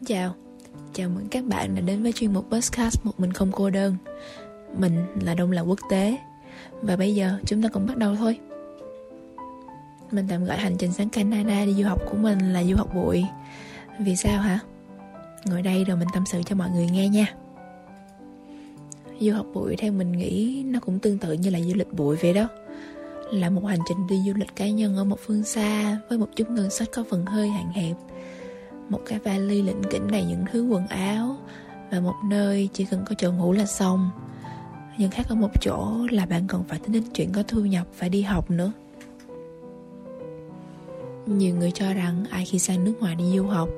Xin chào, chào mừng các bạn đã đến với chuyên mục podcast Một Mình Không Cô Đơn. Mình là Đông Lạc Quốc tế. Và bây giờ chúng ta cùng bắt đầu thôi. Mình tạm gọi hành trình sang Canada đi du học của mình là du học bụi. Vì sao hả? Ngồi đây rồi mình tâm sự cho mọi người nghe nha. Du học bụi theo mình nghĩ nó cũng tương tự như là du lịch bụi vậy đó. Là một hành trình đi du lịch cá nhân ở một phương xa Với một chút ngân sách có phần hơi hạn hẹp một cái vali lĩnh kỉnh đầy những thứ quần áo và một nơi chỉ cần có chỗ ngủ là xong. Nhưng khác ở một chỗ là bạn còn phải tính đến chuyện có thu nhập phải đi học nữa. Nhiều người cho rằng ai khi sang nước ngoài đi du học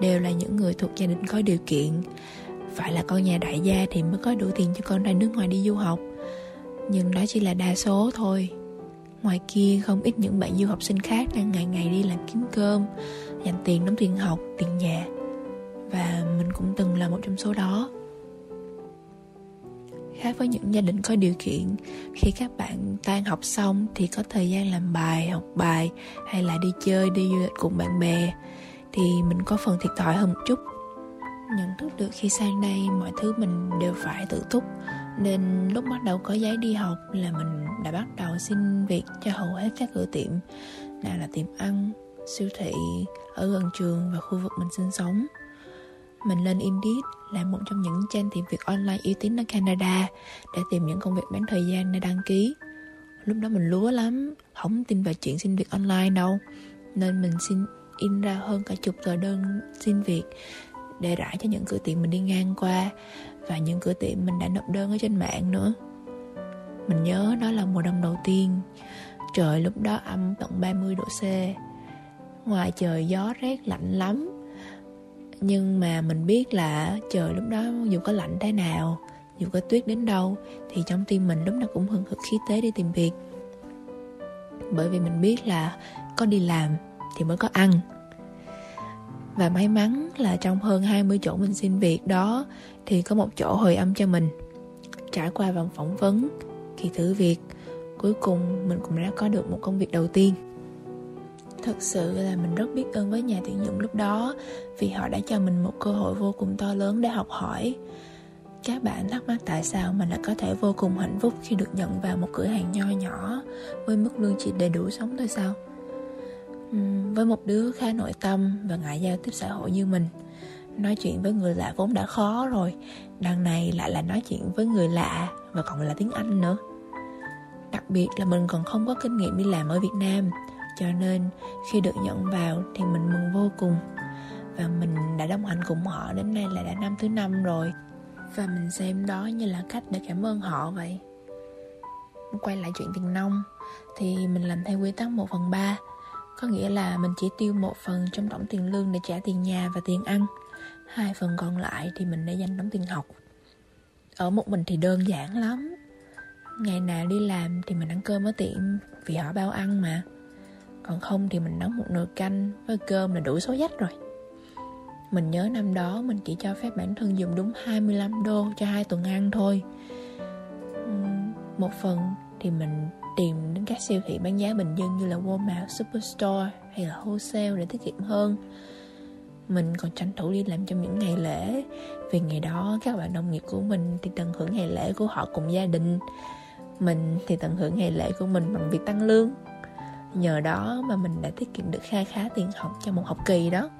đều là những người thuộc gia đình có điều kiện. Phải là con nhà đại gia thì mới có đủ tiền cho con ra nước ngoài đi du học. Nhưng đó chỉ là đa số thôi ngoài kia, không ít những bạn du học sinh khác đang ngày ngày đi làm kiếm cơm, dành tiền đóng tiền học, tiền nhà. Và mình cũng từng là một trong số đó. Khác với những gia đình có điều kiện, khi các bạn tan học xong thì có thời gian làm bài, học bài, hay là đi chơi, đi du lịch cùng bạn bè, thì mình có phần thiệt thòi hơn một chút nhận thức được khi sang đây mọi thứ mình đều phải tự túc nên lúc bắt đầu có giấy đi học là mình đã bắt đầu xin việc cho hầu hết các cửa tiệm nào là tiệm ăn siêu thị ở gần trường và khu vực mình sinh sống mình lên Indeed là một trong những trang tìm việc online uy tín ở Canada để tìm những công việc bán thời gian để đăng ký. Lúc đó mình lúa lắm, không tin vào chuyện xin việc online đâu. Nên mình xin in ra hơn cả chục tờ đơn xin việc để rải cho những cửa tiệm mình đi ngang qua và những cửa tiệm mình đã nộp đơn ở trên mạng nữa. Mình nhớ đó là mùa đông đầu tiên, trời lúc đó âm tận 30 độ C. Ngoài trời gió rét lạnh lắm. Nhưng mà mình biết là trời lúc đó dù có lạnh thế nào dù có tuyết đến đâu thì trong tim mình lúc nào cũng hừng hực khí tế đi tìm việc. Bởi vì mình biết là có đi làm thì mới có ăn và may mắn là trong hơn 20 chỗ mình xin việc đó thì có một chỗ hồi âm cho mình trải qua vòng phỏng vấn, kỳ thử việc, cuối cùng mình cũng đã có được một công việc đầu tiên Thật sự là mình rất biết ơn với nhà tuyển dụng lúc đó vì họ đã cho mình một cơ hội vô cùng to lớn để học hỏi. Các bạn thắc mắc tại sao mình lại có thể vô cùng hạnh phúc khi được nhận vào một cửa hàng nho nhỏ với mức lương chỉ đầy đủ sống thôi sao? Ừ, với một đứa khá nội tâm và ngại giao tiếp xã hội như mình, nói chuyện với người lạ vốn đã khó rồi, đằng này lại là nói chuyện với người lạ và còn là tiếng Anh nữa. Đặc biệt là mình còn không có kinh nghiệm đi làm ở Việt Nam cho nên khi được nhận vào thì mình mừng vô cùng. Và mình đã đồng hành cùng họ đến nay là đã năm thứ năm rồi. Và mình xem đó như là cách để cảm ơn họ vậy. Quay lại chuyện tiền nông thì mình làm theo quy tắc 1 phần 3 có nghĩa là mình chỉ tiêu một phần trong tổng tiền lương để trả tiền nhà và tiền ăn. Hai phần còn lại thì mình để dành đóng tiền học. Ở một mình thì đơn giản lắm. Ngày nào đi làm thì mình ăn cơm ở tiệm vì họ bao ăn mà. Còn không thì mình nấu một nồi canh với cơm là đủ số dách rồi. Mình nhớ năm đó mình chỉ cho phép bản thân dùng đúng 25 đô cho hai tuần ăn thôi. Một phần thì mình tìm đến các siêu thị bán giá bình dân như là Walmart, Superstore hay là wholesale để tiết kiệm hơn. Mình còn tranh thủ đi làm trong những ngày lễ vì ngày đó các bạn đồng nghiệp của mình thì tận hưởng ngày lễ của họ cùng gia đình. Mình thì tận hưởng ngày lễ của mình bằng việc tăng lương. Nhờ đó mà mình đã tiết kiệm được kha khá tiền học cho một học kỳ đó.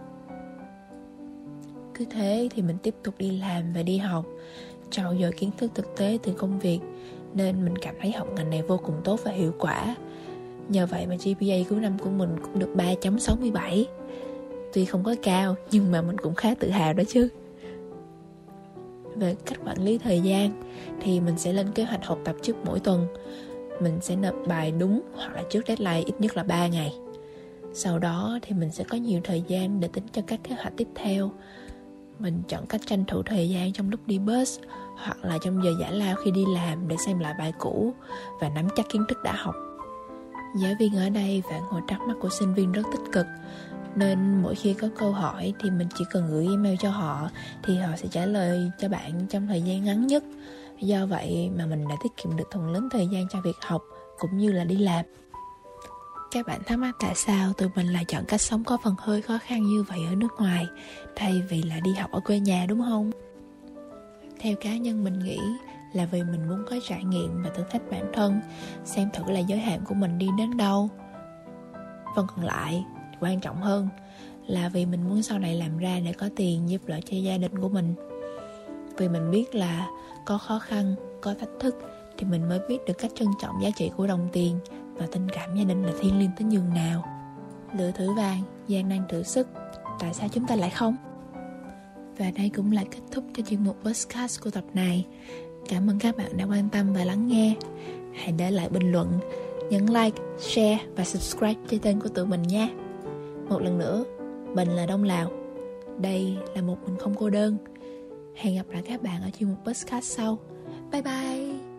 Cứ thế thì mình tiếp tục đi làm và đi học trau dồi kiến thức thực tế từ công việc nên mình cảm thấy học ngành này vô cùng tốt và hiệu quả. Nhờ vậy mà GPA cuối năm của mình cũng được 3.67 tuy không có cao, nhưng mà mình cũng khá tự hào đó chứ. Về cách quản lý thời gian, thì mình sẽ lên kế hoạch học tập trước mỗi tuần. Mình sẽ nộp bài đúng hoặc là trước deadline ít nhất là 3 ngày. Sau đó thì mình sẽ có nhiều thời gian để tính cho các kế hoạch tiếp theo. Mình chọn cách tranh thủ thời gian trong lúc đi bus hoặc là trong giờ giải lao khi đi làm để xem lại bài cũ và nắm chắc kiến thức đã học. Giáo viên ở đây phản hồi thắc mắc của sinh viên rất tích cực, nên mỗi khi có câu hỏi thì mình chỉ cần gửi email cho họ thì họ sẽ trả lời cho bạn trong thời gian ngắn nhất. Do vậy mà mình đã tiết kiệm được phần lớn thời gian cho việc học cũng như là đi làm. Các bạn thắc mắc tại sao tụi mình lại chọn cách sống có phần hơi khó khăn như vậy ở nước ngoài, thay vì là đi học ở quê nhà, đúng không? Theo cá nhân mình nghĩ là vì mình muốn có trải nghiệm và thử thách bản thân, xem thử là giới hạn của mình đi đến đâu. Phần còn lại, quan trọng hơn là vì mình muốn sau này làm ra để có tiền giúp đỡ cho gia đình của mình. Vì mình biết là có khó khăn, có thách thức thì mình mới biết được cách trân trọng giá trị của đồng tiền và tình cảm gia đình là thiêng liêng tới nhường nào. Lựa thử vàng, gian nan thử sức, tại sao chúng ta lại không? Và đây cũng là kết thúc cho chuyên mục podcast của tập này. Cảm ơn các bạn đã quan tâm và lắng nghe. Hãy để lại bình luận, nhấn like, share và subscribe cho kênh của tụi mình nha. Một lần nữa, mình là đông lào. Đây là một mình không cô đơn. Hẹn gặp lại các bạn ở chuyên mục podcast sau. Bye bye!